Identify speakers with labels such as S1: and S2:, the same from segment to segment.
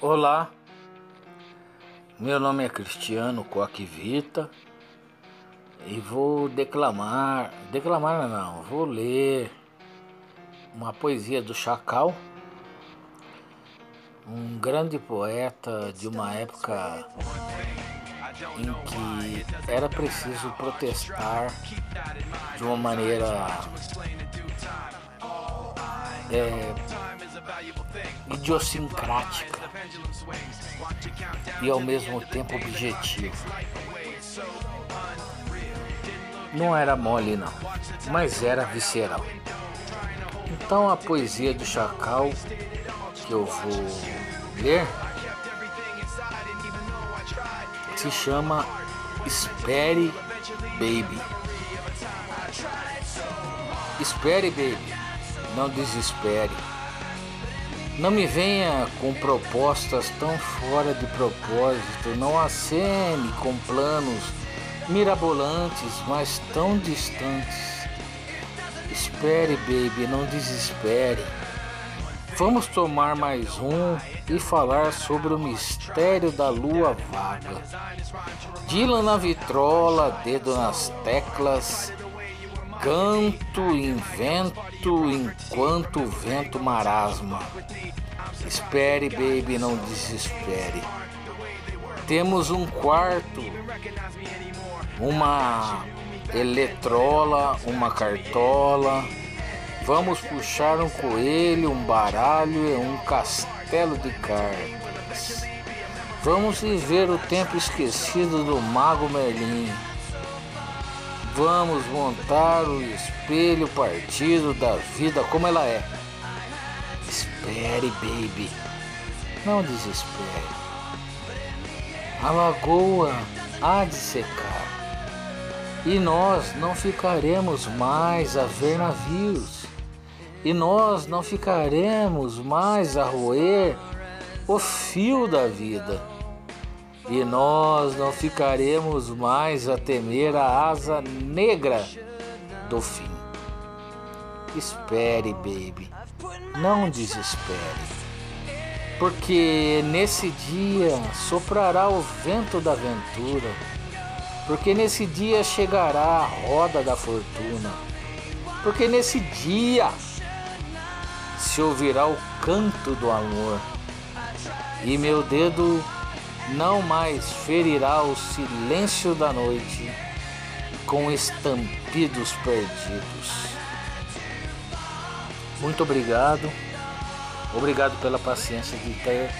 S1: Olá, meu nome é Cristiano Coque Vita e vou declamar, declamar não, vou ler uma poesia do Chacal, um grande poeta de uma época em que era preciso protestar de uma maneira é, idiosincrática e ao mesmo tempo objetiva. Não era mole não, mas era visceral. Então a poesia do Chacal que eu vou ler se chama Espere Baby. Espere Baby, não desespere. Não me venha com propostas tão fora de propósito, não acene com planos mirabolantes, mas tão distantes. Espere, baby, não desespere. Vamos tomar mais um e falar sobre o mistério da lua vaga. Dylan na vitrola, dedo nas teclas, canto, invento enquanto o vento marasma. Espere, baby, não desespere. Temos um quarto, uma eletrola, uma cartola. Vamos puxar um coelho, um baralho e um castelo de cartas. Vamos viver o tempo esquecido do Mago Merlin. Vamos montar o espelho partido da vida como ela é. Espere, baby. Não desespere. A lagoa há de secar. E nós não ficaremos mais a ver navios. E nós não ficaremos mais a roer o fio da vida. E nós não ficaremos mais a temer a asa negra do fim. Espere, baby. Não desespere. Porque nesse dia soprará o vento da aventura. Porque nesse dia chegará a roda da fortuna. Porque nesse dia se ouvirá o canto do amor. E meu dedo não mais ferirá o silêncio da noite com estampidos perdidos. Muito obrigado. Obrigado pela paciência de ter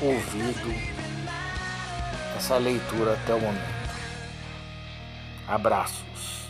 S1: ouvido essa leitura até o momento. Abraços.